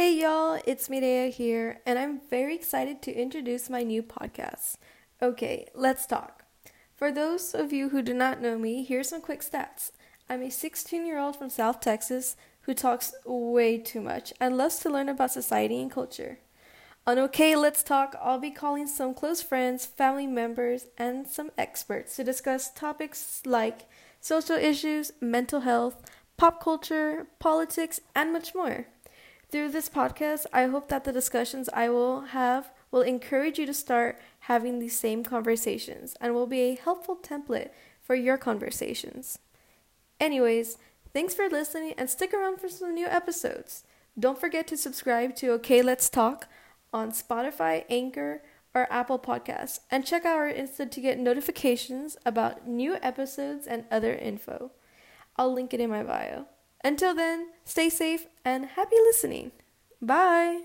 Hey y'all, it's Mireya here, and I'm very excited to introduce my new podcast. Okay, let's talk. For those of you who do not know me, here's some quick stats. I'm a 16 year old from South Texas who talks way too much and loves to learn about society and culture. On OK, Let's Talk, I'll be calling some close friends, family members, and some experts to discuss topics like social issues, mental health, pop culture, politics, and much more. Through this podcast, I hope that the discussions I will have will encourage you to start having these same conversations and will be a helpful template for your conversations. Anyways, thanks for listening and stick around for some new episodes. Don't forget to subscribe to OK Let's Talk on Spotify, Anchor, or Apple Podcasts, and check out our Insta to get notifications about new episodes and other info. I'll link it in my bio. Until then, stay safe and happy listening. Bye!